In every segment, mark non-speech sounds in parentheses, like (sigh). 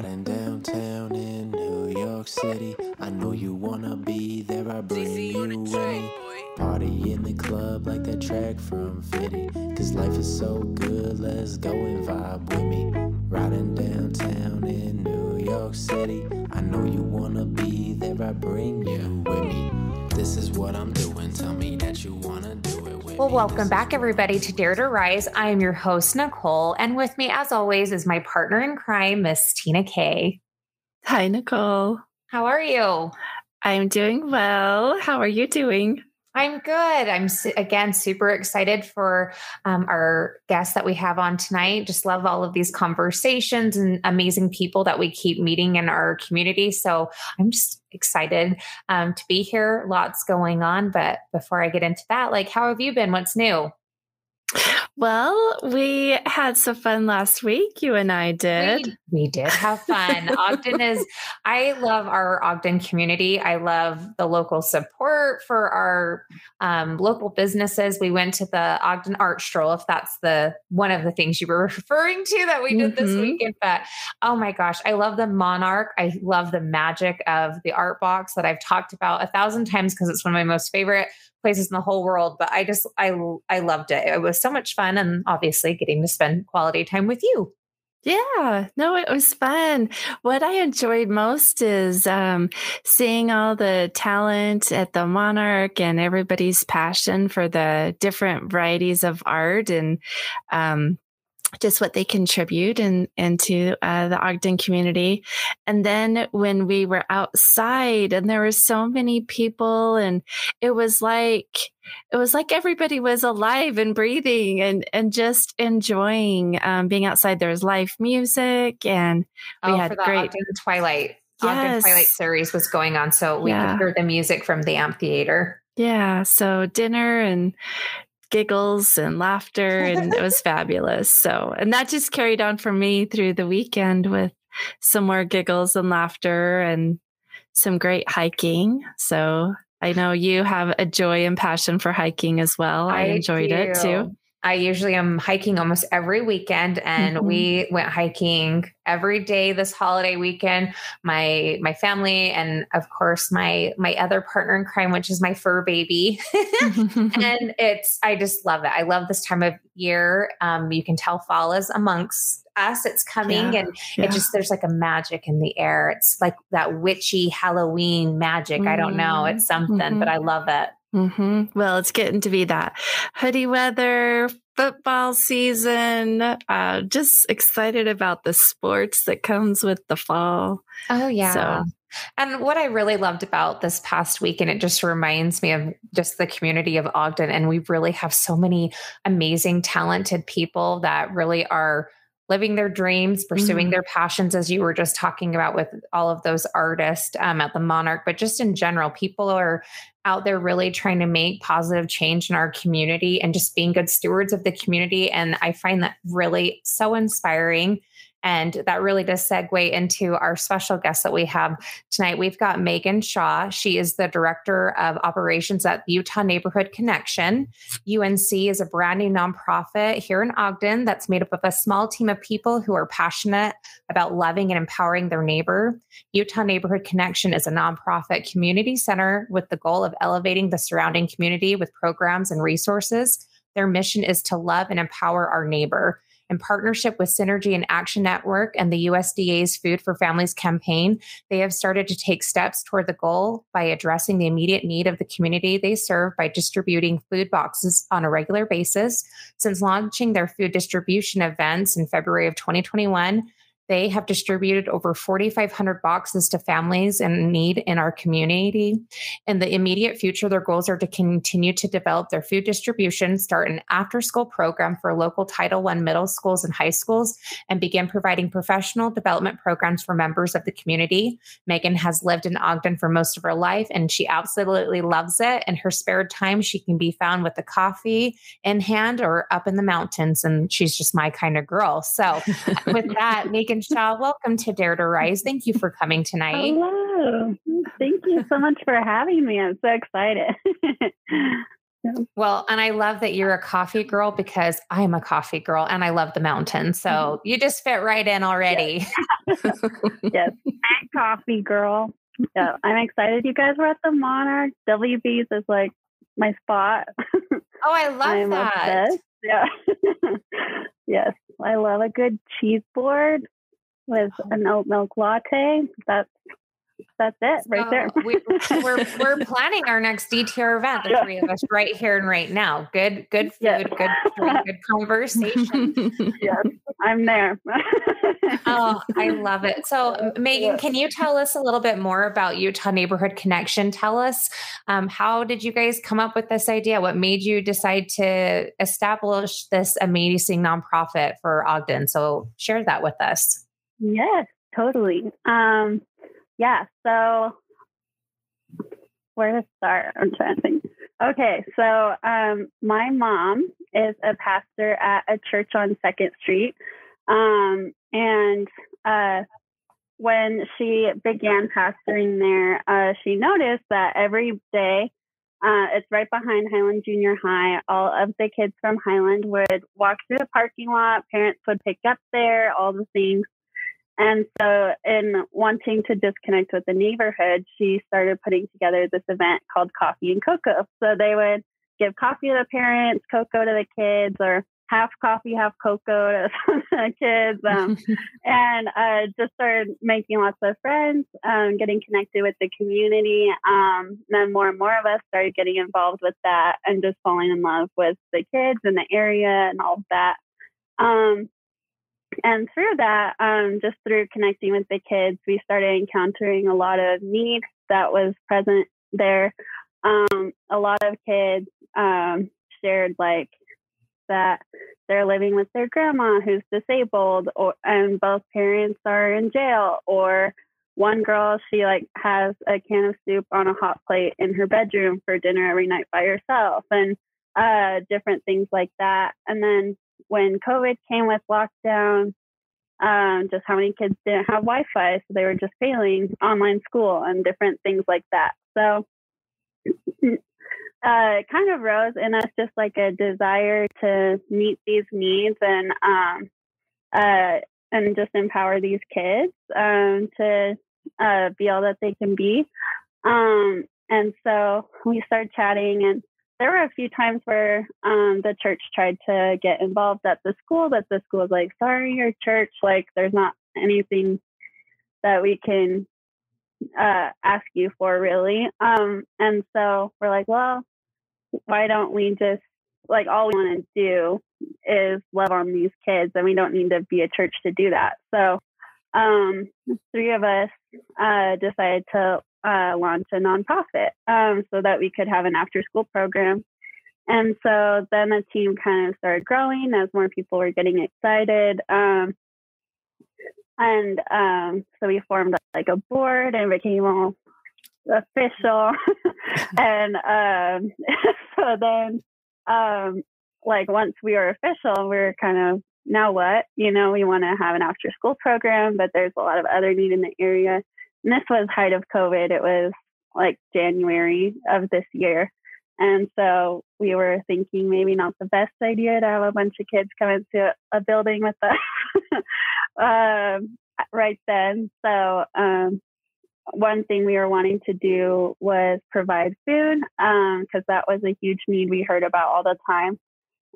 Riding downtown in New York City. I know you wanna be there, I bring you with me. Party in the club like that track from Fitty. Cause life is so good, let's go and vibe with me. Riding downtown in New York City. I know you wanna be there, I bring you with me. This is what I'm doing, tell me that you wanna do it with Well, welcome back, everybody, to Dare to Rise. I am your host, Nicole, and with me, as always, is my partner in crime, Miss Tina Kay. Hi, Nicole. How are you? I'm doing well. How are you doing? I'm good. I'm again super excited for um, our guests that we have on tonight. Just love all of these conversations and amazing people that we keep meeting in our community. So I'm just excited um, to be here. Lots going on, but before I get into that, like, how have you been? What's new? Well, we had some fun last week. You and I did. We, we did have fun. Ogden is, I love our Ogden community. I love the local support for our um, local businesses. We went to the Ogden Art Stroll, if that's the one of the things you were (laughs) referring to that we did this Mhm. weekend. But oh my gosh, I love the Monarch. I love the magic of the art box that I've talked about a thousand times because it's one of my most favorite places in the whole world. But I just, I, I loved it. It was so much fun. And obviously getting to spend quality time with you. Yeah, no, it was fun. What I enjoyed most is um, seeing all the talent at the Monarch and everybody's passion for the different varieties of art and um, just what they contribute in, into uh, the Ogden community. And then when we were outside and there were so many people and it was like, it was like everybody was alive and breathing and, and just enjoying um, being outside. There was live music and we oh, had great- Ogden Twilight. Ogden Twilight series was going on, so we Yeah. could hear the music from the amphitheater. Yeah. So dinner and giggles and laughter, and it was fabulous. So, and that just carried on for me through the weekend with some more giggles and laughter and some great hiking. So, I know you have a joy and passion for hiking as well. I, enjoyed it too. I usually am hiking almost every weekend, and Mhm. we went hiking every day this holiday weekend. My my family, and of course my my other partner in crime, which is my fur baby. (laughs) (laughs) and it's I just love it. I love this time of year. Um, you can tell fall is amongst us. It's coming, Yeah. and Yeah. it just there's like a magic in the air. It's like that witchy Halloween magic. I don't know. It's something, Mhm. but I love it. Hmm Well, it's getting to be that hoodie weather, football season. Uh, just excited about the sports that comes with the fall. Oh yeah. So- And what I really loved about this past week, and it just reminds me of just the community of Ogden, and we really have so many amazing, talented people that really are living their dreams, pursuing Mhm. their passions, as you were just talking about with all of those artists um, at the Monarch, but just in general, people are out there really trying to make positive change in our community and just being good stewards of the community. And I find that really so inspiring. And that really does segue into our special guest that we have tonight. We've got Megan Shaw. She is the Director of Operations at Utah Neighborhood Connection. UNC is a brand new nonprofit here in Ogden that's made up of a small team of people who are passionate about loving and empowering their neighbor. Utah Neighborhood Connection is a nonprofit community center with the goal of elevating the surrounding community with programs and resources. Their mission is to love and empower our neighbor. In partnership with Synergy and Action Network and the USDA's Food for Families campaign, they have started to take steps toward the goal by addressing the immediate need of the community they serve by distributing food boxes on a regular basis. Since launching their food distribution events in February of 2021, they have distributed over 4,500 boxes to families in need in our community. In the immediate future, their goals are to continue to develop their food distribution, start an after school program for local Title I middle schools and high schools, and begin providing professional development programs for members of the community. Megan has lived in Ogden for most of her life and she absolutely loves it. In her spare time, she can be found with a coffee in hand or up in the mountains. And she's just my kind of girl. So, (laughs) with that, Megan Shaw, welcome to Dare to Rise. Thank you for coming tonight. Hello. Thank you so much for having me. I'm so excited. (laughs) Well, and I love that you're a coffee girl because I am a coffee girl and I love the mountains. So mm-hmm. you just fit right in already. yes, (laughs) (laughs) and coffee girl. Yeah, I'm excited. You guys were at the Monarch. WB's is like my spot. Oh, I love I'm that. obsessed. Yeah. yes, I love a good cheese board with Oh. an oat milk latte. That's that's it right there. We, (laughs) we're we're planning our next DTR event, the Yeah. three of us, right here and right now. Good, good food, Yes. good, drink, good (laughs) conversation. yes, I'm there. (laughs) Oh, I love it. So, Megan, Yeah. can you tell us a little bit more about Utah Neighborhood Connection? Tell us um, how did you guys come up with this idea? What made you decide to establish this amazing nonprofit for Ogden? So, share that with us. Yes, totally. Um, yeah, so where to start? I'm trying to think. Okay, so um, my mom is a pastor at a church on Second Street, um, and uh, when she began pastoring there, uh, she noticed that every day. Uh, it's right behind Highland Junior High. All of the kids from Highland would walk through the parking lot. Parents would pick up there, all the things. And so, in wanting to disconnect with the neighborhood, she started putting together this event called Coffee and Cocoa. So, they would give coffee to the parents, cocoa to the kids, or half coffee, half cocoa to (laughs) the kids, um, (laughs) and uh, just started making lots of friends, um, getting connected with the community. Um, then, more and more of us started getting involved with that and just falling in love with the kids and the area and all of that. Um, and through that, um, just through connecting with the kids, we started encountering a lot of need that was present there. Um, a lot of kids um, shared like that they're living with their grandma who's disabled, or and both parents are in jail, or one girl she like has a can of soup on a hot plate in her bedroom for dinner every night by herself, and uh, different things like that. And then when COVID came with lockdown, um, just how many kids didn't have Wi Fi, so they were just failing online school and different things like that. So (laughs) uh, kind of rose in us just like a desire to meet these needs and um, uh, and just empower these kids um, to uh, be all that they can be. Um, and so we started chatting and there were a few times where um, the church tried to get involved at the school, but the school was like, sorry, your church, like, there's not anything that we can uh, ask you for, really. Um, and so we're like, well, why don't we just, like, all we want to do is love on these kids, and we don't need to be a church to do that. So, um, three of us uh, decided to uh, launch a nonprofit um, so that we could have an after school program. And so then the team kind of started growing as more people were getting excited. Um, and um, so we formed like a board and became all official. (laughs) and um, (laughs) so then, um, like, once we were official, we are kind of now what? You know, we want to have an after school program, but there's a lot of other need in the area. And this was height of COVID. It was like January of this year. And so we were thinking maybe not the best idea to have a bunch of kids come into a building with us (laughs) um, right then. So um, one thing we were wanting to do was provide food because that was a huge need we heard about all the time.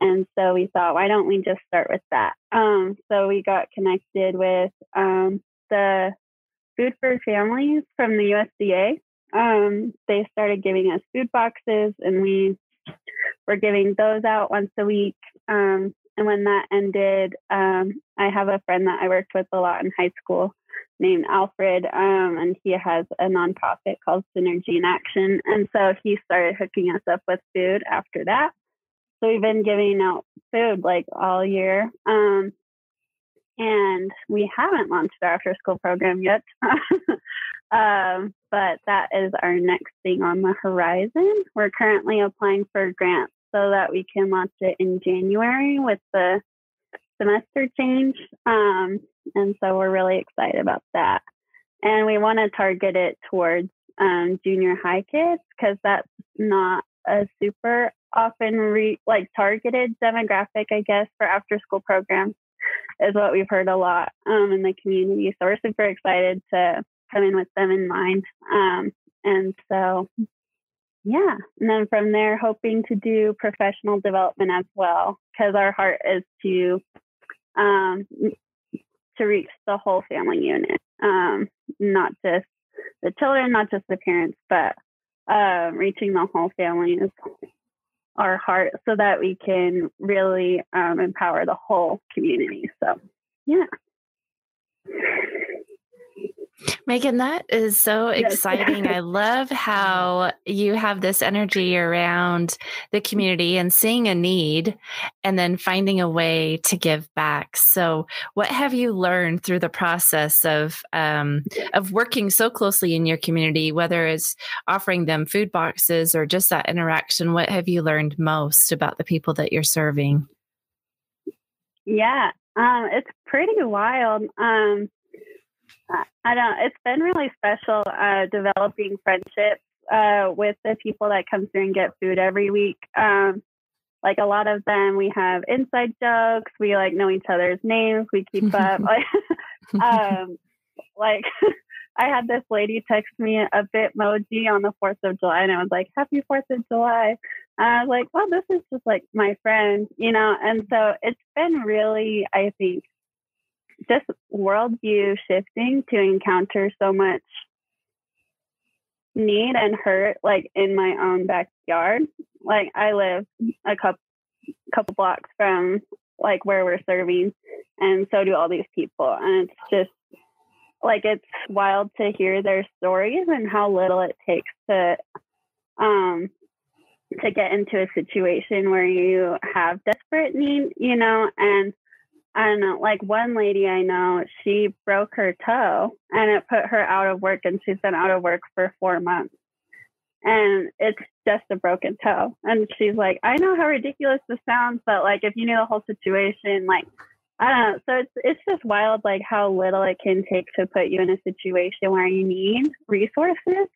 And so we thought, why don't we just start with that? Um, so we got connected with um, the Food for Families from the USDA. Um, they started giving us food boxes, and we were giving those out once a week. Um, and when that ended, um, I have a friend that I worked with a lot in high school named Alfred, um, and he has a nonprofit called Synergy in Action. And so he started hooking us up with food after that. So we've been giving out food like all year. Um, and we haven't launched our after school program yet. (laughs) um, but that is our next thing on the horizon. We're currently applying for grants so that we can launch it in January with the semester change. Um, and so we're really excited about that. And we want to target it towards um, junior high kids because that's not a super often re- like targeted demographic, I guess, for after school programs. Is what we've heard a lot um, in the community. So we're super excited to come in with them in mind. Um, and so, yeah. And then from there, hoping to do professional development as well, because our heart is to um, to reach the whole family unit, um, not just the children, not just the parents, but uh, reaching the whole family is our heart so that we can really um, empower the whole community. So, yeah. Megan, that is so (laughs) exciting. I love how you have this energy around the community and seeing a need and then finding a way to give back. So, what have you learned through the process of um, of working so closely in your community, whether it's offering them food boxes or just that interaction? What have you learned most about the people that you're serving? Yeah, um, it's pretty wild. Um, I don't. It's been really special uh, developing friendships uh, with the people that come through and get food every week. Um, like a lot of them, we have inside jokes. We like know each other's names. We keep up. like, (laughs) (laughs) um, like (laughs) I had this lady text me a Bitmoji on the Fourth of July, and I was like, "Happy Fourth of July." And I was like, "Well, this is just like my friend," you know. And so it's been really, I think, just worldview shifting to encounter so much need and hurt like in my own backyard. Like I live a couple couple blocks from like where we're serving and so do all these people and it's just like it's wild to hear their stories and how little it takes to um to get into a situation where you have desperate need, you know, and Don't know, like one lady I know, she broke her toe and it put her out of work and she's been out of work for four months. And it's just a broken toe. And she's like, I know how ridiculous this sounds, but like if you knew the whole situation, like I don't know. So it's it's just wild like how little it can take to put you in a situation where you need resources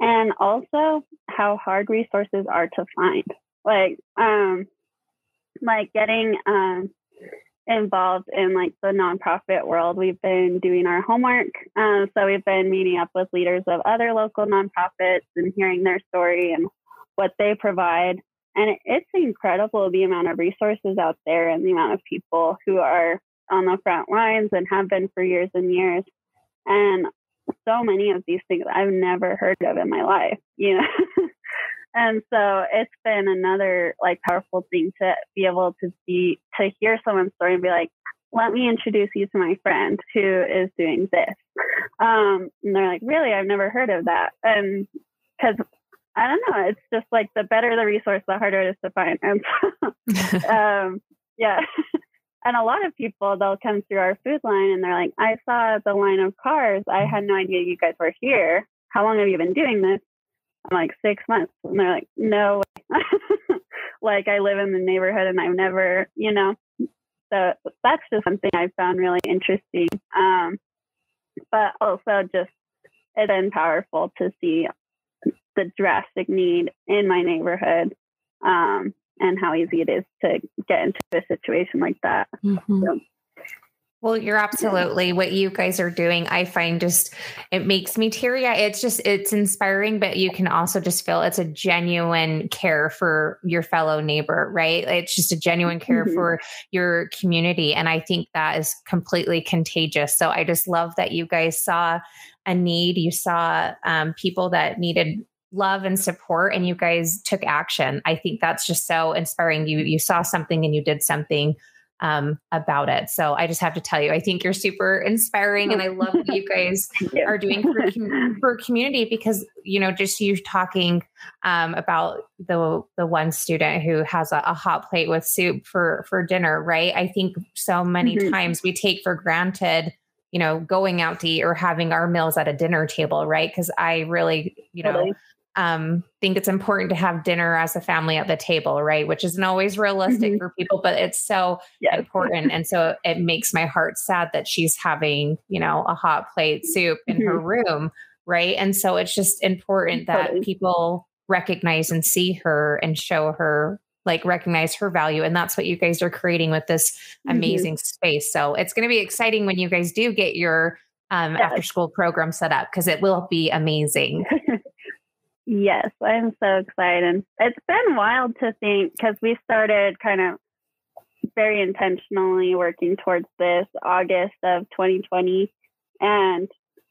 and also how hard resources are to find. Like um like getting um involved in like the nonprofit world. We've been doing our homework. Um, so we've been meeting up with leaders of other local nonprofits and hearing their story and what they provide. And it's incredible the amount of resources out there and the amount of people who are on the front lines and have been for years and years. And so many of these things I've never heard of in my life, you know. (laughs) and so it's been another like powerful thing to be able to be to hear someone's story and be like let me introduce you to my friend who is doing this. Um, and they're like really? I've never heard of that. And because i don't know it's just like the better the resource the harder it is to find. And so, (laughs) um, yeah. (laughs) And a lot of people they'll come through our food line and they're like i saw the line of cars. I had no idea you guys were here. How long have you been doing this I'm like six months. And they're like, no, (laughs) like I live in the neighborhood and I've never, you know, so that's just something I found really interesting. Um, but also just it's been powerful to see the drastic need in my neighborhood um, and how easy it is to get into a situation like that. Mm-hmm. So, well, you're absolutely what you guys are doing. I find just it makes me teary. It's just it's inspiring, but you can also just feel it's a genuine care for your fellow neighbor, right? It's just a genuine care mm-hmm. for your community, and I think that is completely contagious. So I just love that you guys saw a need. You saw um, people that needed love and support and you guys took action i think that's just so inspiring you you saw something and you did something um, about it. So I just have to tell you, I think you're super inspiring, and I love what you (laughs) guys are doing for, (laughs) for community because you know, just you talking um, about the the one student who has a, a, hot plate with soup for for dinner, right? I think so many mm-hmm. times we take for granted you know going out to eat or having our meals at a dinner table right because i really you know totally um, think it's important to have dinner as a family at the table, right? Which isn't always realistic mm-hmm. for people, but it's so yes. important. And so it makes my heart sad that she's having, you know, a hot plate soup in mm-hmm. her room, right? And so it's just important that people recognize and see her and show her like recognize her value and that's what you guys are creating with this Mm-hmm. amazing space so it's going to be exciting when you guys do get your um, Yes. after school program set up because it will be amazing (laughs) Yes, I'm so excited. It's been wild to think because we started kind of very intentionally working towards this August of 2020 and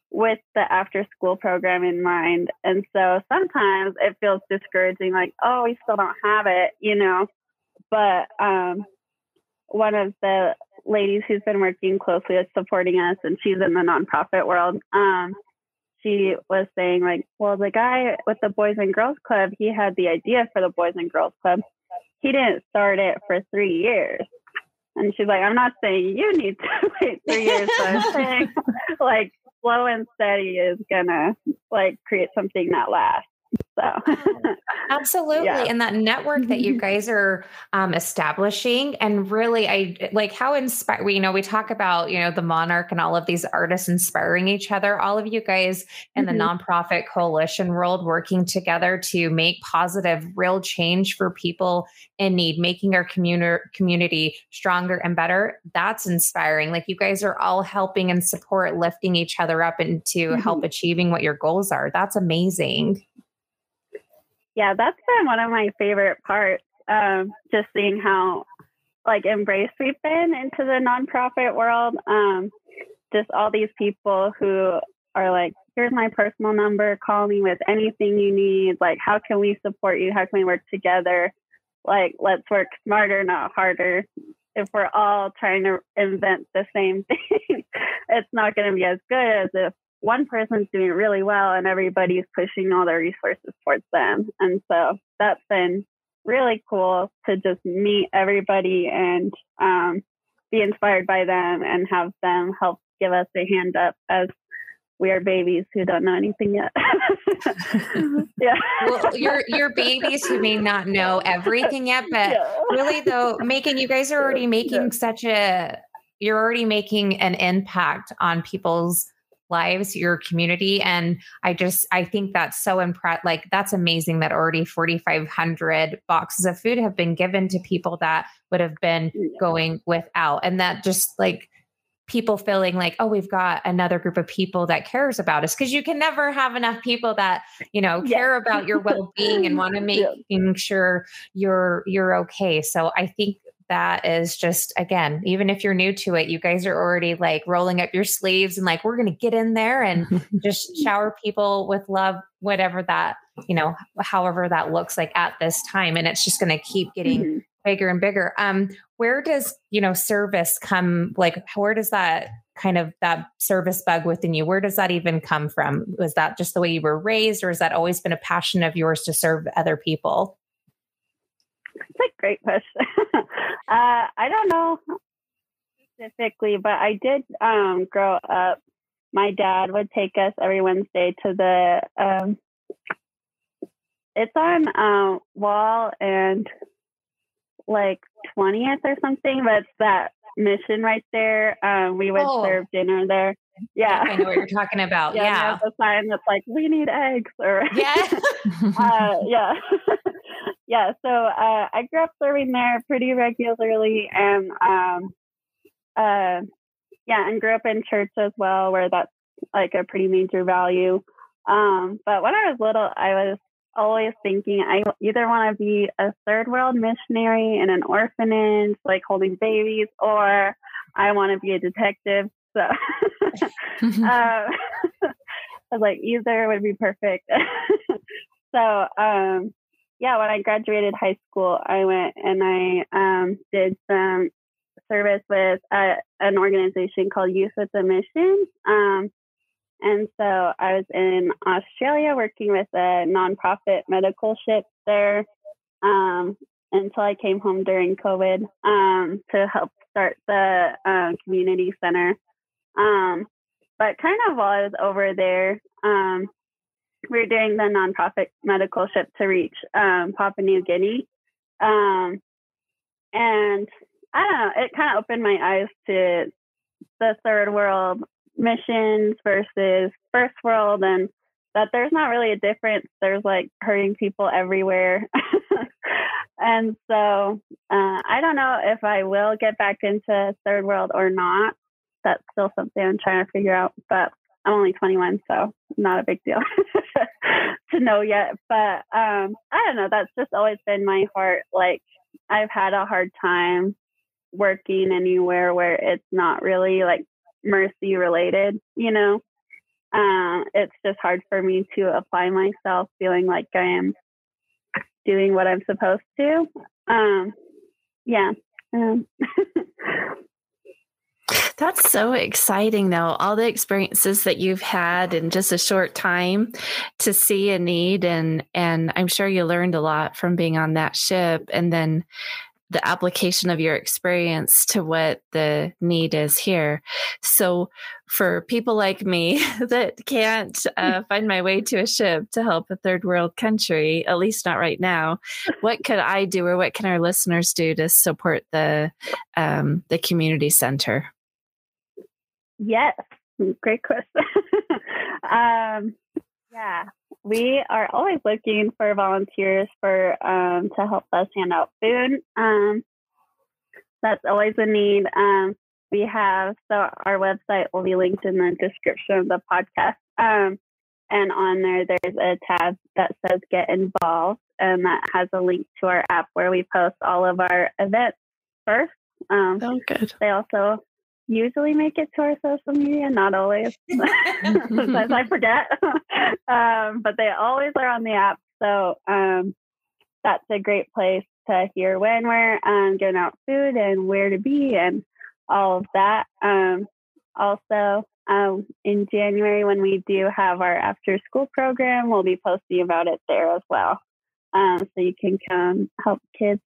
with the after school program in mind. And so sometimes it feels discouraging, like, oh, we still don't have it, you know. But um, one of the ladies who's been working closely with supporting us, and she's in the nonprofit world, um, she was saying like, well, the guy with the Boys and Girls Club, he had the idea for the Boys and Girls Club. He didn't start it for three years. And she's like, I'm not saying you need to (laughs) wait three years, but I'm saying (laughs) like slow and steady is gonna like create something that lasts. So (laughs) Absolutely. Yeah. And that network that you guys are um, establishing and really I like how inspired we you know we talk about, you know, the monarch and all of these artists inspiring each other. All of you guys in the Mhm. nonprofit coalition world working together to make positive real change for people in need, making our community community stronger and better. That's inspiring. Like you guys are all helping and support lifting each other up and to help achieving what your goals are. That's amazing. Yeah, that's been one of my favorite parts. Um, just seeing how like embraced we've been into the nonprofit world. Um, just all these people who are like, here's my personal number, call me with anything you need. Like, how can we support you? How can we work together? Like, let's work smarter, not harder. If we're all trying to invent the same (laughs) thing, it's not going to be as good as if one person's doing really well and everybody's pushing all their resources towards them. And so that's been really cool to just meet everybody and um, be inspired by them and have them help give us a hand up as we are babies who don't know anything yet. (laughs) (laughs) yeah. well, you're you're babies who may not know everything yet, but Yeah. really though, making you guys are (laughs) already making Yeah. such a you're already making an impact on people's lives, your community. And I just I think that's so impressed. Like that's amazing that already 4,500 boxes of food have been given to people that would have been going without. And that just like people feeling like, oh, we've got another group of people that cares about us. Cause you can never have enough people that, you know, Yeah. care about your well-being and want to make Yeah. sure you're you're okay. So I think that is just again, even if you're new to it, you guys are already like rolling up your sleeves and like we're gonna get in there and (laughs) just shower people with love, whatever that, you know, however that looks like at this time. And it's just gonna keep getting Mhm. bigger and bigger. Um, where does you know service come? Like, where does that kind of that service bug within you? Where does that even come from? Was that just the way you were raised, or has that always been a passion of yours to serve other people? It's a great question. (laughs) uh, I don't know specifically, but I did um, grow up. My dad would take us every Wednesday to the. Um, it's on um, Wall and like twentieth or something, but it's that mission right there. Um, we would Oh. serve dinner there. Yeah, I know what you're talking about. (laughs) yeah. Yeah, a sign that's like, "We need eggs," or yeah. (laughs) uh, yeah, yeah. So uh, I grew up serving there pretty regularly, and um, uh, yeah, and grew up in church as well, where that's like a pretty major value. Um, but when I was little, I was always thinking I either want to be a third world missionary in an orphanage, like holding babies, or I want to be a detective. So uh, (laughs) (laughs) (laughs) I was like, either would be perfect. so, um, yeah, when I graduated high school, I went and I um, did some service with uh, an organization called Youth with a Mission. Um, and so I was in Australia working with a nonprofit medical ship there um, until I came home during COVID um, to help start the uh, community center. Um, but kind of while I was over there, um, were doing the nonprofit medical ship to reach um, Papua New Guinea. Um, and I don't know, it kind of opened my eyes to the third world missions versus first world and that there's not really a difference. There's like hurting people everywhere. (laughs) and so uh, I don't know if I will get back into third world or not. That's still something I'm trying to figure out. But I'm only 21, so not a big deal (laughs) to know yet. But um, I don't know. That's just always been my heart. Like I've had a hard time working anywhere where it's not really like mercy related. You know, uh, it's just hard for me to apply myself, feeling like I am doing what I'm supposed to. Um, yeah. Um. (laughs) That's so exciting, though. All the experiences that you've had in just a short time to see a need, and and I'm sure you learned a lot from being on that ship, and then the application of your experience to what the need is here. So, for people like me (laughs) that can't uh, find my way to a ship to help a third world country, at least not right now, what could I do, or what can our listeners do to support the um, the community center? Yes, great question. (laughs) um, yeah, we are always looking for volunteers for um, to help us hand out food. Um, that's always a need. Um, we have so our website will be linked in the description of the podcast, um, and on there there's a tab that says "Get Involved," and that has a link to our app where we post all of our events first. Um, oh, good. They also usually make it to our social media, not always. (laughs) Sometimes I forget, (laughs) um, but they always are on the app. So um, that's a great place to hear when we're um, giving out food and where to be and all of that. Um, also, um, in January, when we do have our after school program, we'll be posting about it there as well. Um, so you can come help kids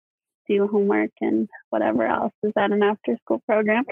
do homework and whatever else. Is that an after school program?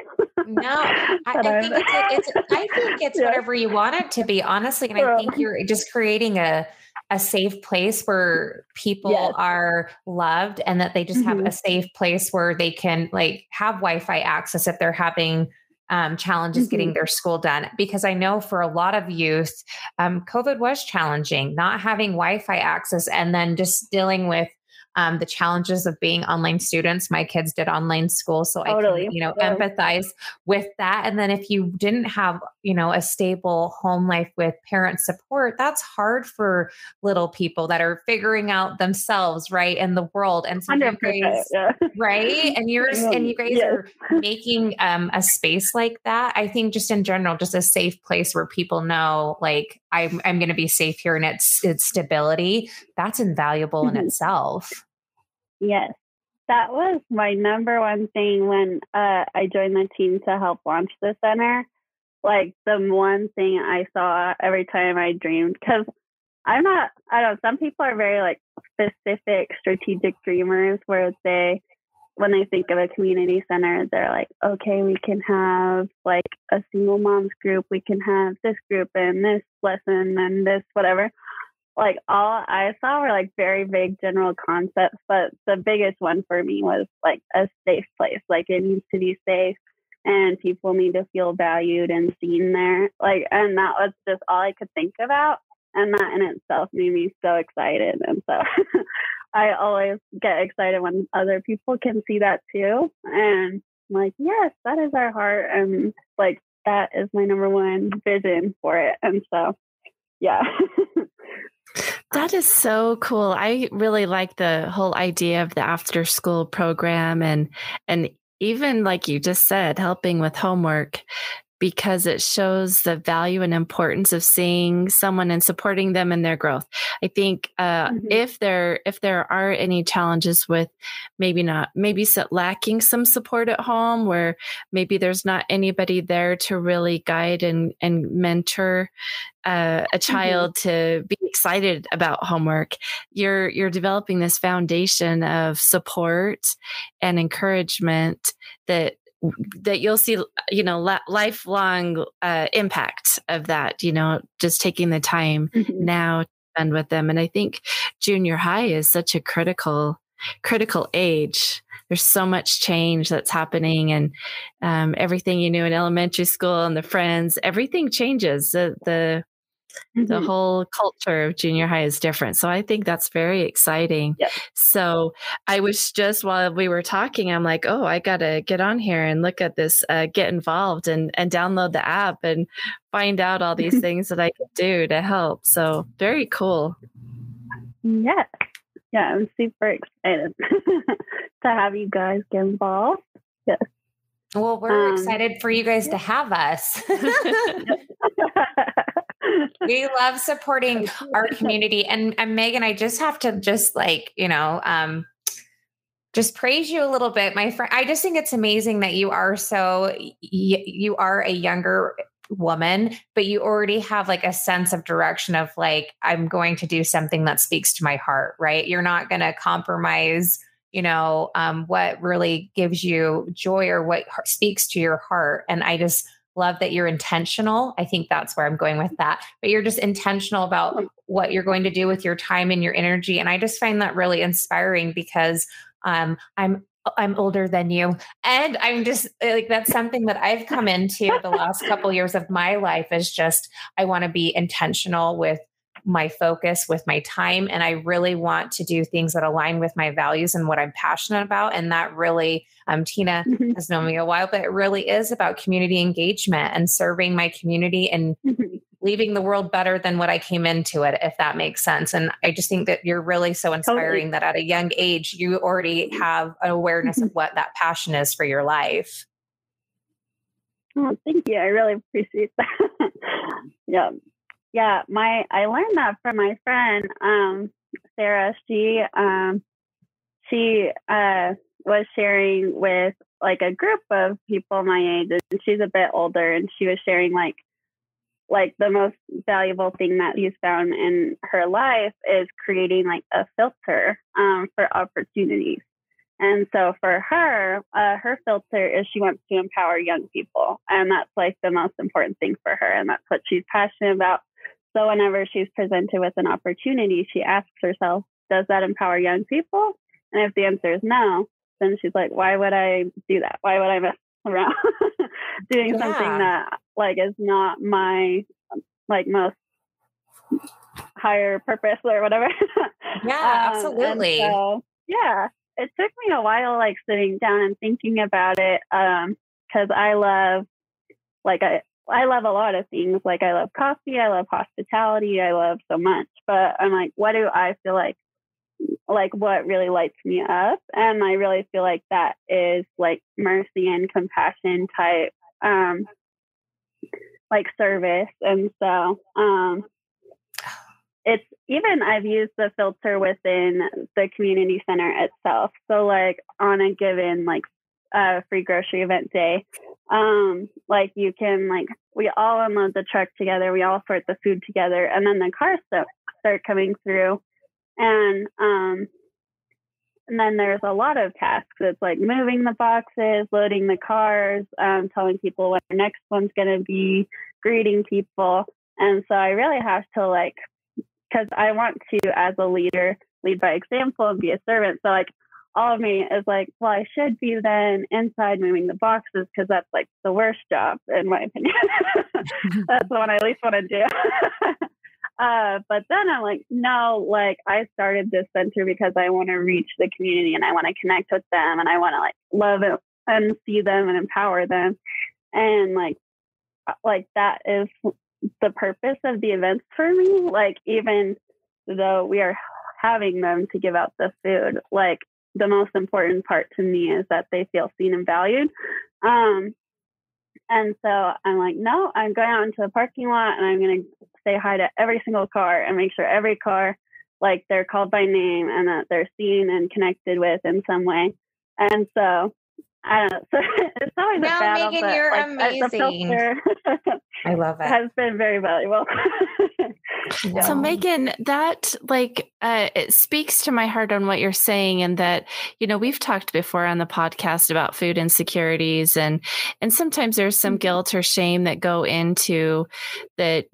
no, (laughs) I, I think it's, it's, I think (laughs) it's yeah. whatever you want it to be, honestly. And I think you're just creating a a safe place where people yes. are loved and that they just have mm-hmm. a safe place where they can like have Wi-Fi access if they're having um, challenges mm-hmm. getting their school done because I know for a lot of youth, um, COVID was challenging, not having Wi Fi access and then just dealing with um, the challenges of being online students. My kids did online school, so totally. I can, you know, empathize with that. And then if you didn't have, you know, a stable home life with parent support, that's hard for little people that are figuring out themselves, right, in the world. And so you guys, yeah. (laughs) right, and you're and you guys yes. are making um, a space like that. I think just in general, just a safe place where people know, like, I'm I'm going to be safe here, and it's it's stability. That's invaluable mm-hmm. in itself. Yes, that was my number one thing when uh, I joined the team to help launch the center. Like the one thing I saw every time I dreamed, because I'm not, I don't some people are very like specific strategic dreamers where they, when they think of a community center, they're like, okay, we can have like a single moms group, we can have this group and this lesson and this whatever like all I saw were like very vague general concepts, but the biggest one for me was like a safe place. Like it needs to be safe and people need to feel valued and seen there. Like and that was just all I could think about. And that in itself made me so excited. And so (laughs) I always get excited when other people can see that too. And I'm like, yes, that is our heart. And like that is my number one vision for it. And so yeah. (laughs) That is so cool. I really like the whole idea of the after school program and and even like you just said helping with homework because it shows the value and importance of seeing someone and supporting them in their growth. I think uh, mm-hmm. if there if there are any challenges with maybe not maybe lacking some support at home, where maybe there's not anybody there to really guide and and mentor uh, a mm-hmm. child mm-hmm. to be excited about homework, you're you're developing this foundation of support and encouragement that that you'll see you know la- lifelong uh, impact of that you know just taking the time mm-hmm. now to spend with them. And i think junior high is such a critical critical age. There's so much change that's happening and um, everything you knew in elementary school and the friends everything changes. The, the mm-hmm. the whole culture of junior high is different. So I think that's very exciting. Yep. So I was just while we were talking, I'm like, oh, I got to get on here and look at this, uh, get involved and, and download the app and find out all these (laughs) things that I can do to help. So very cool. Yeah. Yeah, I'm super excited (laughs) to have you guys get involved. Yes. Well, we're um, excited for you guys yeah. to have us. (laughs) we love supporting (laughs) our community. And, and Megan, I just have to just like, you know, um, just praise you a little bit, my friend. I just think it's amazing that you are so, y- you are a younger woman, but you already have like a sense of direction of like, I'm going to do something that speaks to my heart, right? You're not going to compromise you know um, what really gives you joy or what speaks to your heart and i just love that you're intentional. I think that's where i'm going with that. But you're just intentional about what you're going to do with your time and your energy. And i just find that really inspiring because um, i'm I'm older than you. And I'm just like, that's something that I've come into the last couple (laughs) years of my life is just, I want to be intentional with my focus with my time and i really want to do things that align with my values and what i'm passionate about and that really um, tina (laughs) mm-hmm. has known me a while but it really is about community engagement and serving my community and mm-hmm. leaving the world better than what i came into it if that makes sense and i just think that you're really so inspiring totally. that at a young age you already have an awareness mm-hmm. of what that passion is for your life Oh, thank you. I really appreciate (laughs) that. yeah yeah, my I learned that from my friend um, Sarah. She um, she uh, was sharing with like a group of people my age, and she's a bit older, and she was sharing like like the most valuable thing that she's found in her life is creating like a filter um, for opportunities. And so for her, uh, her filter is she wants to empower young people. And that's like the most important thing for her. And that's what she's passionate about. So whenever she's presented with an opportunity, she asks herself, does that empower young people? And if the answer is no, then she's like, why would I do that? Why would I mess (laughs) around (laughs) doing yeah. something that like is not my like most higher purpose or whatever? (laughs) Yeah, um, absolutely. So, yeah, it took me a while like sitting down and thinking about it um because I love like I I love a lot of things. Like I love coffee, I love hospitality, I love so much. But I'm like, what do I feel like like what really lights me up? And I really feel like that is like mercy and compassion type um like service. And so um it's even I've used the filter within the community center itself. So like on a given like uh, free grocery event day. Um, like you can like we all unload the truck together, we all sort the food together, and then the cars start, start coming through, and um, and then there's a lot of tasks. It's like moving the boxes, loading the cars, um, telling people what the next one's going to be, greeting people, and so I really have to like because I want to as a leader lead by example and be a servant. So like all of me is like, well, I should be then inside moving the boxes because that's like the worst job in my opinion. (laughs) that's the one I least want to do. (laughs) uh, but then I'm like, no, like I started this center because I want to reach the community and I want to connect with them and I want to like love it and see them and empower them. And like, uh, like that is the purpose of the events for me. Like even though we are having them to give out the food, like the most important part to me is that they feel seen and valued. Um, and so I'm like, no, I'm going out into the parking lot and I'm going to say hi to every single car and make sure every car, like they're called by name and that they're seen and connected with in some way. And so I don't know. (laughs) So it's always now, a battle. Megan, but, you're like, amazing. I love (laughs) it. Has been very valuable. (laughs) yeah. So Megan, that like uh, it speaks to my heart on what you're saying, and that you know we've talked before on the podcast about food insecurities, and and sometimes there's some mm-hmm. guilt or shame that go into that,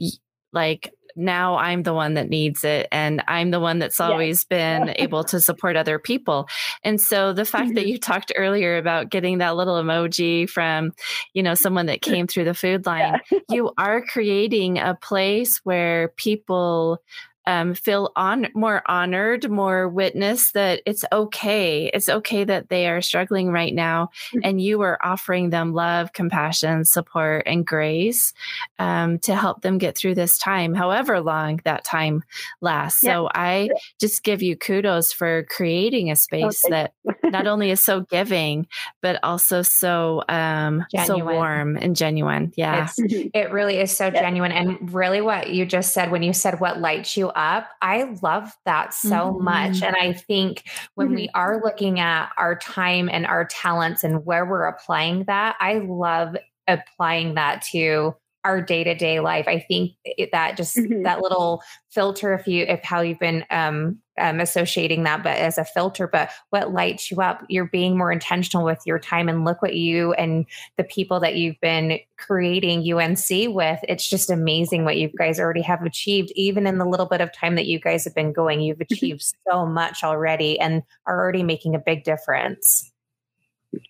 like now I'm the one that needs it. And I'm the one that's always been (laughs) able to support other people. And so the fact mm-hmm. that you talked earlier about getting that little emoji from, you know, someone that came through the food line, yeah. (laughs) you are creating a place where people um, feel on more honored, more witness that it's okay. It's okay that they are struggling right now, mm-hmm. and you are offering them love, compassion, support, and grace um, to help them get through this time, however long that time lasts. Yeah. So I just give you kudos for creating a space okay. that not only is so giving, but also so um, so warm and genuine. Yeah, it's, mm-hmm. it really is so yeah. genuine, and really what you just said when you said what lights you up. I love that so mm-hmm. much. And I think when mm-hmm. we are looking at our time and our talents and where we're applying that, I love applying that to our day-to-day life i think that just mm-hmm. that little filter if you if how you've been um, um, associating that but as a filter but what lights you up you're being more intentional with your time and look what you and the people that you've been creating unc with it's just amazing what you guys already have achieved even in the little bit of time that you guys have been going you've mm-hmm. achieved so much already and are already making a big difference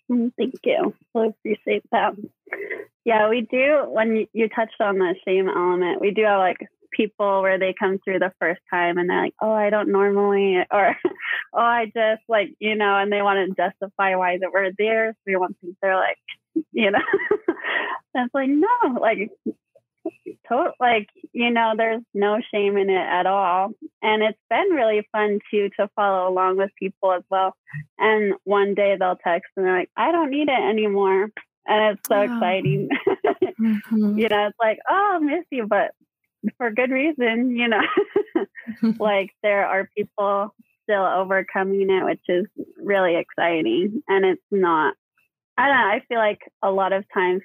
mm, Thank you. I appreciate that. Yeah, we do. When you touched on the shame element, we do have like people where they come through the first time and they're like, oh, I don't normally, or (laughs) oh, I just like, you know, and they want to justify why that we're there. So we want things they're like, you know, (laughs) it's like, no, like, total, like, you know, there's no shame in it at all. And it's been really fun too to follow along with people as well. And one day they'll text and they're like, I don't need it anymore and it's so exciting. (laughs) mm-hmm. You know, it's like, oh, I miss you, but for good reason, you know. (laughs) (laughs) like there are people still overcoming it, which is really exciting. And it's not I don't know, I feel like a lot of times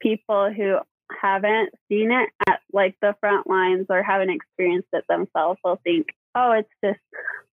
people who haven't seen it at like the front lines or haven't experienced it themselves will think, oh, it's just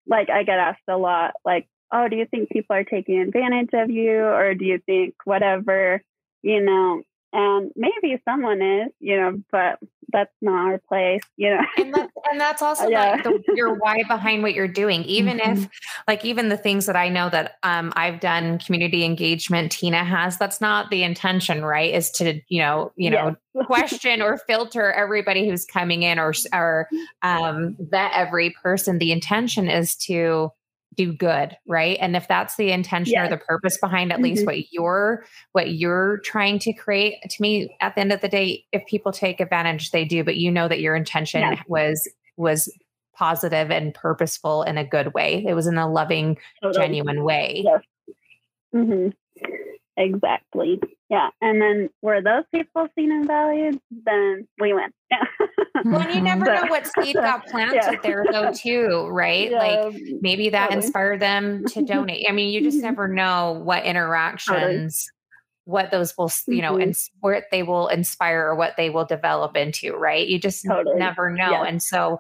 like I get asked a lot, like, oh, do you think people are taking advantage of you? Or do you think whatever, you know, and maybe someone is, you know, but that's not our place, you know. and, that, (laughs) and that's also yeah. like the, your why behind what you're doing. Even mm-hmm. if, like, even the things that I know that um, I've done community engagement, Tina has. That's not the intention, right? Is to you know, you know, yes. (laughs) question or filter everybody who's coming in, or or um, vet every person. The intention is to do good right and if that's the intention yes. or the purpose behind at mm-hmm. least what you're what you're trying to create to me at the end of the day if people take advantage they do but you know that your intention yes. was was positive and purposeful in a good way it was in a loving totally. genuine way yes. mm-hmm. Exactly yeah. And then were those people seen and valued, then we win. Yeah. (laughs) well, you never know what seed (laughs) got planted yeah. there though, too, right? Yeah. Like maybe that totally. inspired them to donate. I mean, you just (laughs) never know what interactions totally. what those will, you know, mm-hmm. and what they will inspire or what they will develop into, right? You just totally. never know. And so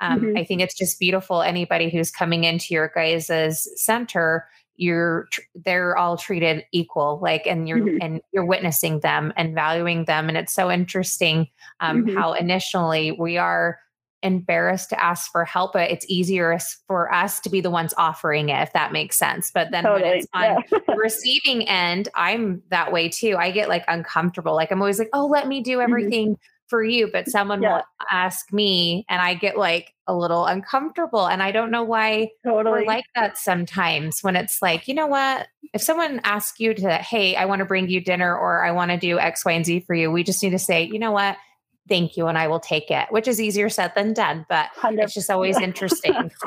um, mm-hmm. I think it's just beautiful. Anybody who's coming into your guys' center, you're they're all treated equal like and you're mm-hmm. and you're witnessing them and valuing them and it's so interesting um, mm-hmm. how initially we are embarrassed to ask for help but it's easier for us to be the ones offering it if that makes sense but then totally. when it's on yeah. the (laughs) receiving end i'm that way too i get like uncomfortable like i'm always like oh let me do mm-hmm. everything mm-hmm for you, but someone yeah. will ask me and I get like a little uncomfortable. And I don't know why totally. we're like that sometimes when it's like, you know what? If someone asks you to, hey, I want to bring you dinner or I want to do X, Y, and Z for you, we just need to say, you know what? Thank you. And I will take it, which is easier said than done, but 100%. it's just always interesting. (laughs)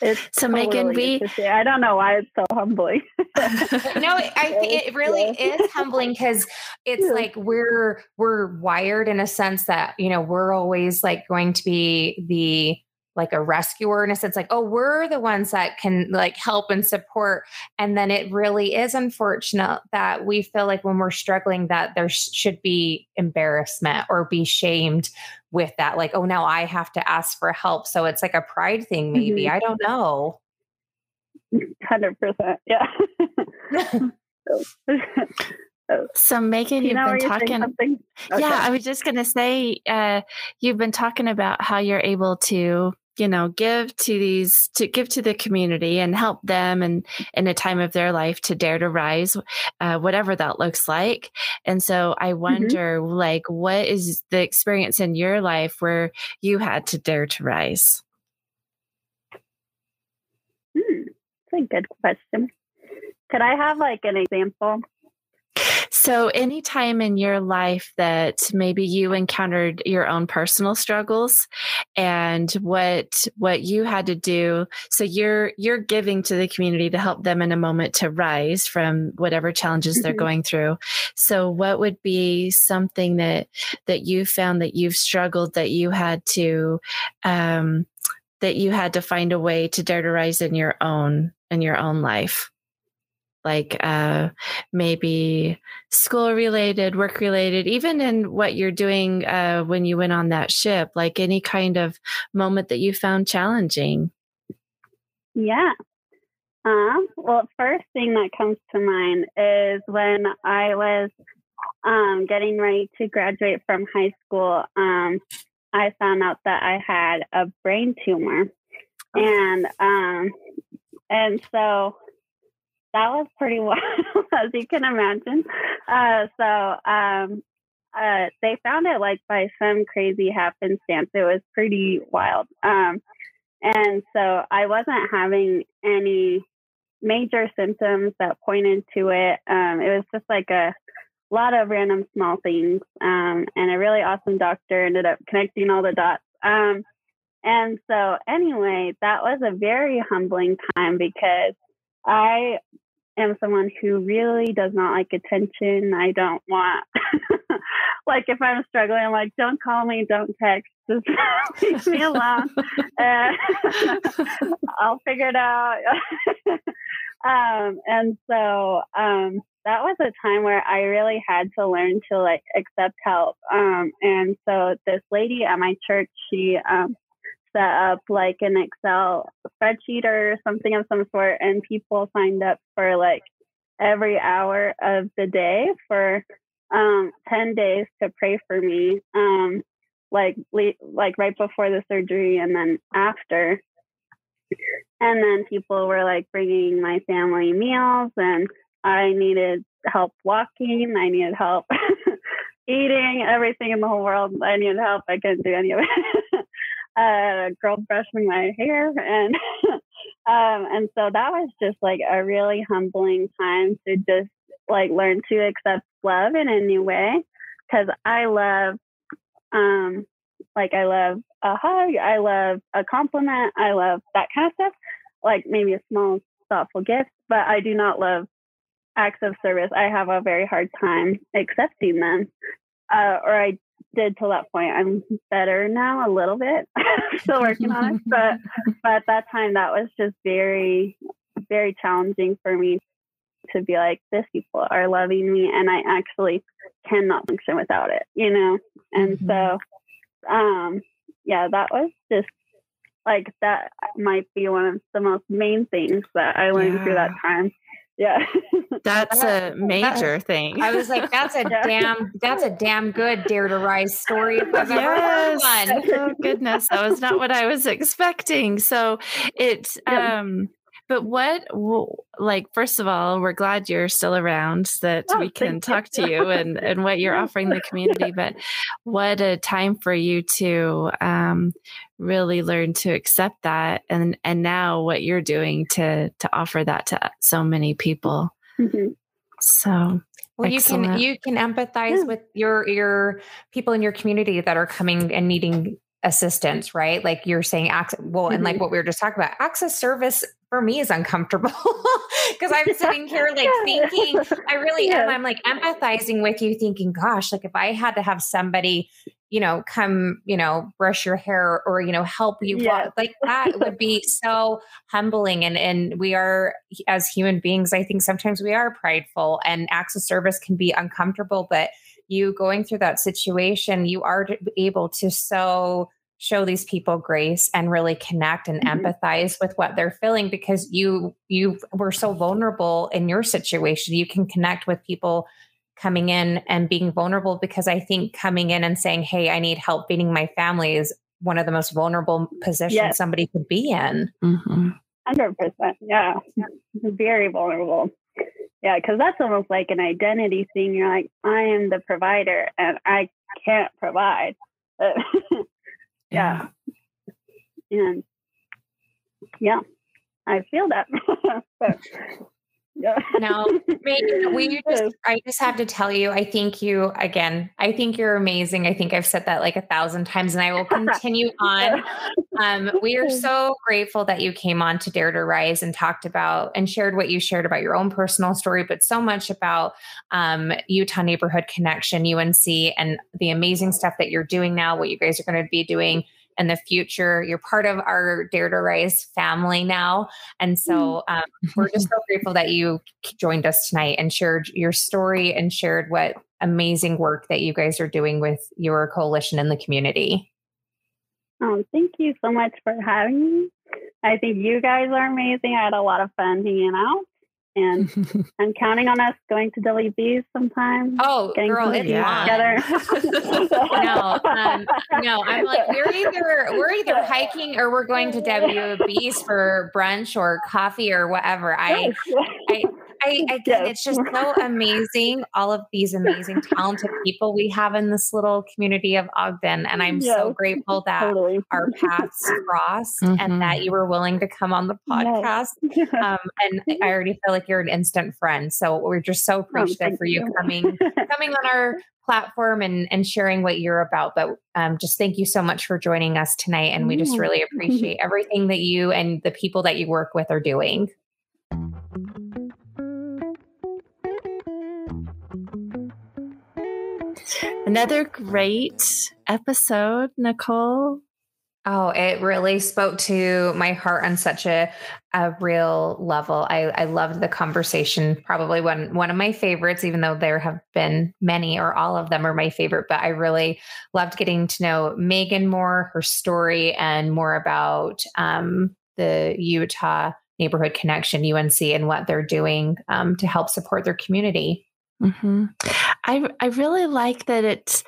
It's so totally Megan, we I don't know why it's so humbling. (laughs) no, I think it really is humbling because it's yeah. like we're we're wired in a sense that you know we're always like going to be the like a rescuer in a sense like oh we're the ones that can like help and support. And then it really is unfortunate that we feel like when we're struggling that there sh- should be embarrassment or be shamed with that like oh now i have to ask for help. So it's like a pride thing maybe. Mm-hmm. i don't know 100% yeah (laughs) so megan you've been talking Okay. Yeah, I was just going to say, uh, you've been talking about how you're able to, you know, give to these, to give to the community and help them and in a time of their life to dare to rise, uh, whatever that looks like. And so I mm-hmm. wonder, mm-hmm. like, what is the experience in your life where you had to dare to rise? That's a good question. Could I have like an example? So, any time in your life that maybe you encountered your own personal struggles and what what you had to do, so you're you're giving to the community to help them in a moment to rise from whatever challenges mm-hmm. they're going through. So, what would be something that that you found that you've struggled that you had to um, that you had to find a way to dare to rise in your own in your own life? like uh, maybe school related, work related, even in what you're doing uh, when you went on that ship, like any kind of moment that you found challenging? Yeah. Uh, well, first thing that comes to mind is when I was um, getting ready to graduate from high school, um, I found out that I had a brain tumor. Oh. And um, and so that was pretty (laughs) wild, as you can imagine. Uh, so um, uh, they found it like by some crazy happenstance. It was pretty wild. Um, and so I wasn't having any major symptoms that pointed to it. Um, it was just like a lot of random small things. Um, and a really awesome doctor ended up connecting all the dots. Um, and so, anyway, that was a very humbling time because I am someone who really does not like attention. I don't want, (laughs) like, if I'm struggling, I'm like, don't call me, don't text, just (laughs) leave me alone. (laughs) Uh, I'll figure it out. um, and so um, that was a time where I really had to learn to like accept help. Um, and so this lady at my church, she um, set up like an Excel spreadsheet or something of some sort, and people signed up for like every hour of the day for um, 10 days to pray for me, um, like, like right before the surgery and then after. And then people were like bringing my family meals, and I needed help walking, I needed help (laughs) eating, everything in the whole world. I needed help. I couldn't do any of it. A girl brushing my hair and (laughs) um and so that was just like a really humbling time to just like learn to accept love in a new way because I love um like I love a hug, I love a compliment, I love that kind of stuff. Like maybe a small thoughtful gift, but I do not love acts of service. I have a very hard time accepting them. Uh, or I did till that point. I'm better now a little bit. (laughs) Still working on it. But (laughs) but at that time that was just very, very challenging for me to be like, this people are loving me and I actually cannot function without it, you know? And mm-hmm. so um yeah, that was just like that might be one of the most main things that I learned yeah. through that time yeah that's a (laughs) major thing i was like that's a yeah. damn that's a damn good dare to rise story if i've yes. ever heard one oh goodness that was not what i was expecting so it's yeah. um but what, like, first of all, we're glad you're still around that oh, we can talk you. to you and, (laughs) and what you're offering the (laughs) community. But what a time for you to um, really learn to accept that. And, and now what you're doing to, to offer that to so many people. Mm-hmm. So well, Excellent. you can you can empathize yeah. with your your people in your community that are coming and needing assistance, right? Like you're saying, access, well, mm-hmm. and like mm-hmm. what we were just talking about, access service for me is uncomfortable (laughs) because I'm sitting here like thinking, I really yeah. am. I'm like empathizing with you, thinking, gosh, like if I had to have somebody, you know, come, you know, brush your hair or, you know, help you, yes. like that would be (laughs) so humbling. And, and we are, as human beings, I think sometimes we are prideful and access service can be uncomfortable, but you going through that situation, you are able to so show these people grace and really connect and mm-hmm. empathize with what they're feeling because you you were so vulnerable in your situation you can connect with people coming in and being vulnerable because I think coming in and saying, Hey, I need help feeding my family is one of the most vulnerable positions yes. somebody could be in. Mm-hmm. 100%. Yeah. Very vulnerable. Yeah. Cause that's almost like an identity thing. You're like, I am the provider and I can't provide. (laughs) yeah. And yeah, I feel that. (laughs) but, yeah. no, we (laughs) just, I just have to tell you, I think you, again, I think you're amazing. I think I've said that like a thousand times and I will continue (laughs) on. Um, we are (laughs) so grateful that you came on to Dare to Rise and talked about and shared what you shared about your own personal story, but so much about um, Utah Neighborhood Connection, UNC, and the amazing stuff that you're doing now, what you guys are going to be doing in the future. You're part of our Dare to Rise family now. And so mm. um, we're just (laughs) so grateful that you joined us tonight and shared your story and shared what amazing work that you guys are doing with your coalition in the community. Um, thank you so much for having me. I think you guys are amazing. I had a lot of fun hanging out and (laughs) I'm counting on us going to WB sometime. Oh, girl, it's yeah. together. (laughs) no, um, no, I'm like we're either we're either hiking or we're going to WB's for brunch or coffee or whatever. I, I I, (laughs) I yes. it's just so amazing. All of these amazing, talented people we have in this little community of Ogden. And I'm yes. so grateful that totally. our paths crossed mm-hmm. and that you were willing to come on the podcast. Yes. Um, and I already feel like you're an instant friend. So we're just so oh, appreciative oh, for you, you coming, coming on our (laughs) platform and, and sharing what you're about. But um, just thank you so much for joining us tonight. And we just really (laughs) appreciate everything that you and the people that you work with are doing. Another great episode, Nicole. Oh, it really spoke to my heart on such a, a real level. I, I loved the conversation. Probably one one of my favorites, even though there have been many or all of them are my favorite. But I really loved getting to know Megan more, her story, and more about um, the Utah Neighborhood Connection (UNC) and what they're doing um, to help support their community. Mm-hmm. I I really like that it's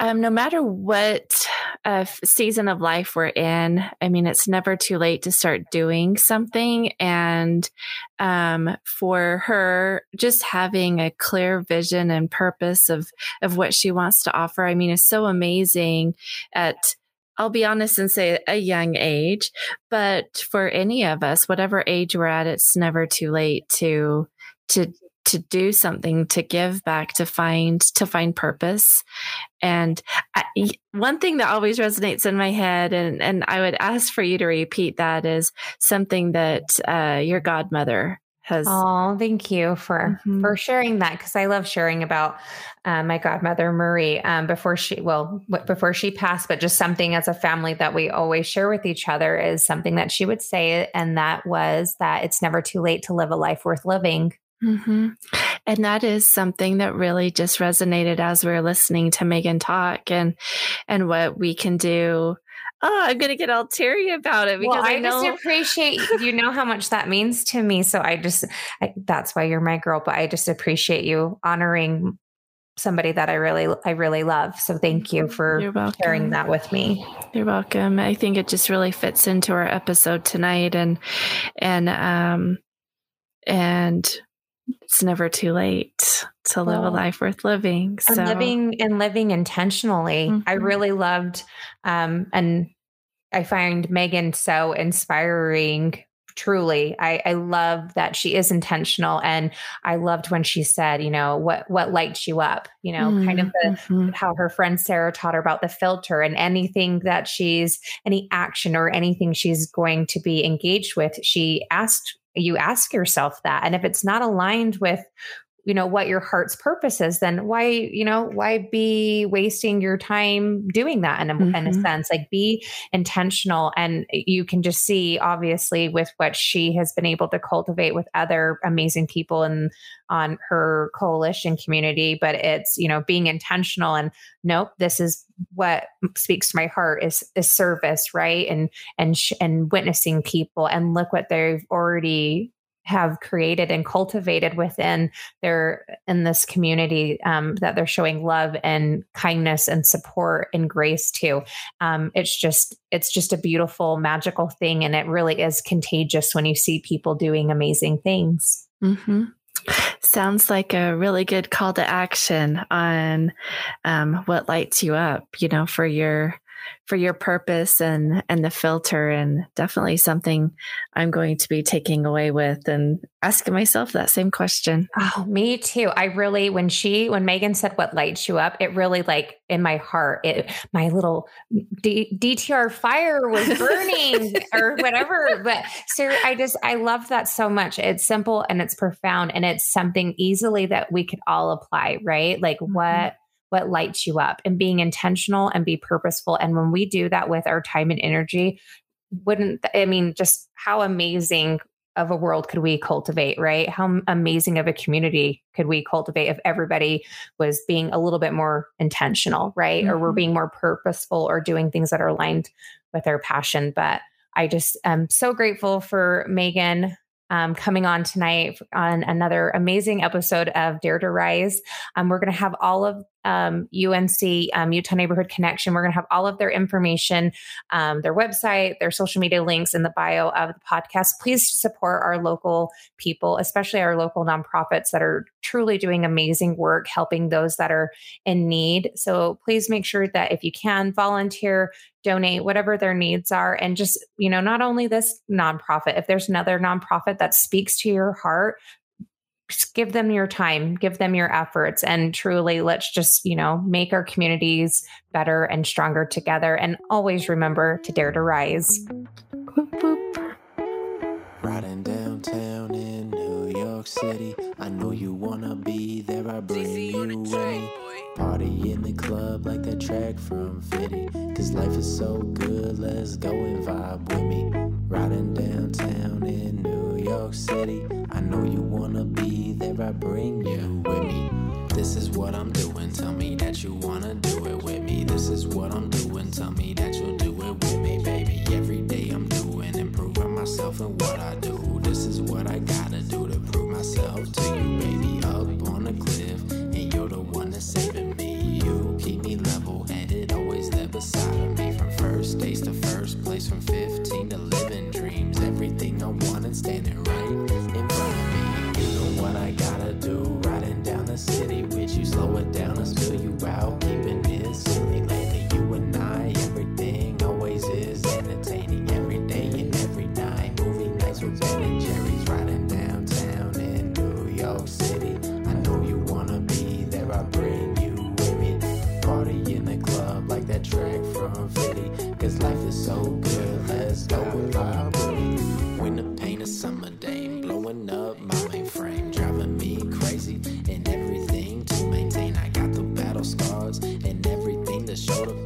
um, no matter what uh, season of life we're in. I mean, it's never too late to start doing something, and um, for her, just having a clear vision and purpose of of what she wants to offer. I mean, is so amazing at I'll be honest and say a young age, but for any of us, whatever age we're at, it's never too late to to to do something to give back to find to find purpose and I, one thing that always resonates in my head and and i would ask for you to repeat that is something that uh, your godmother has oh thank you for mm-hmm. for sharing that because i love sharing about uh, my godmother marie um, before she well before she passed but just something as a family that we always share with each other is something that she would say and that was that it's never too late to live a life worth living Mm-hmm. And that is something that really just resonated as we are listening to Megan talk and and what we can do. Oh, I'm gonna get all teary about it because well, I, I know- just appreciate you know how much that means to me. So I just I, that's why you're my girl. But I just appreciate you honoring somebody that I really I really love. So thank you for sharing that with me. You're welcome. I think it just really fits into our episode tonight and and um and it's never too late to live well, a life worth living. So. And living and living intentionally. Mm-hmm. I really loved, um, and I find Megan so inspiring. Truly, I, I love that she is intentional, and I loved when she said, you know, what what lights you up, you know, mm-hmm. kind of the, mm-hmm. how her friend Sarah taught her about the filter, and anything that she's any action or anything she's going to be engaged with, she asked you ask yourself that. And if it's not aligned with you know what your heart's purpose is then why you know why be wasting your time doing that in a, mm-hmm. in a mm-hmm. sense like be intentional and you can just see obviously with what she has been able to cultivate with other amazing people and on her coalition community but it's you know being intentional and nope this is what speaks to my heart is is service right and and sh- and witnessing people and look what they've already have created and cultivated within their in this community um, that they're showing love and kindness and support and grace to um, it's just it's just a beautiful magical thing and it really is contagious when you see people doing amazing things mm-hmm. Sounds like a really good call to action on um, what lights you up, you know, for your for your purpose and and the filter and definitely something i'm going to be taking away with and asking myself that same question. Oh me too. I really when she when megan said what lights you up it really like in my heart it my little D, dtr fire was (laughs) burning or whatever but so i just i love that so much. It's simple and it's profound and it's something easily that we could all apply right? Like mm-hmm. what what lights you up and being intentional and be purposeful. And when we do that with our time and energy, wouldn't, I mean, just how amazing of a world could we cultivate, right? How amazing of a community could we cultivate if everybody was being a little bit more intentional, right? Mm-hmm. Or we're mm-hmm. being more purposeful or doing things that are aligned with our passion. But I just am so grateful for Megan um, coming on tonight on another amazing episode of Dare to Rise. Um, we're going to have all of um, UNC, um, Utah Neighborhood Connection. We're going to have all of their information, um, their website, their social media links in the bio of the podcast. Please support our local people, especially our local nonprofits that are truly doing amazing work helping those that are in need. So please make sure that if you can volunteer, donate whatever their needs are and just you know not only this nonprofit if there's another nonprofit that speaks to your heart just give them your time give them your efforts and truly let's just you know make our communities better and stronger together and always remember to dare to rise. Riding downtown in new york city. I know you wanna be there i bring you with Party in the club like that track from Fitty. Cause life is so good, let's go and vibe with me. Riding downtown in New York City. I know you wanna be there, I bring you with me. This is what I'm doing, tell me that you wanna do it with me. This is what I'm doing, tell me that you'll do it with me, baby. Every day I'm doing, improving myself and what I do. This is what I gotta do to prove myself to you, baby. Up on a cliff, and you're the one that's saving beside me from first days to first place, from 15 to living dreams. Everything I wanted standing right in front of me. You know what I gotta do, riding down the city with you. Slow it down and spill you out, keeping it silly lately. You and I, everything always is entertaining. Every day and every night, movie nights with Ben and Jerry's Cause life is so good, let's go and with When the pain of summer day, blowing up my mainframe, driving me crazy, and everything to maintain. I got the battle scars and everything to show the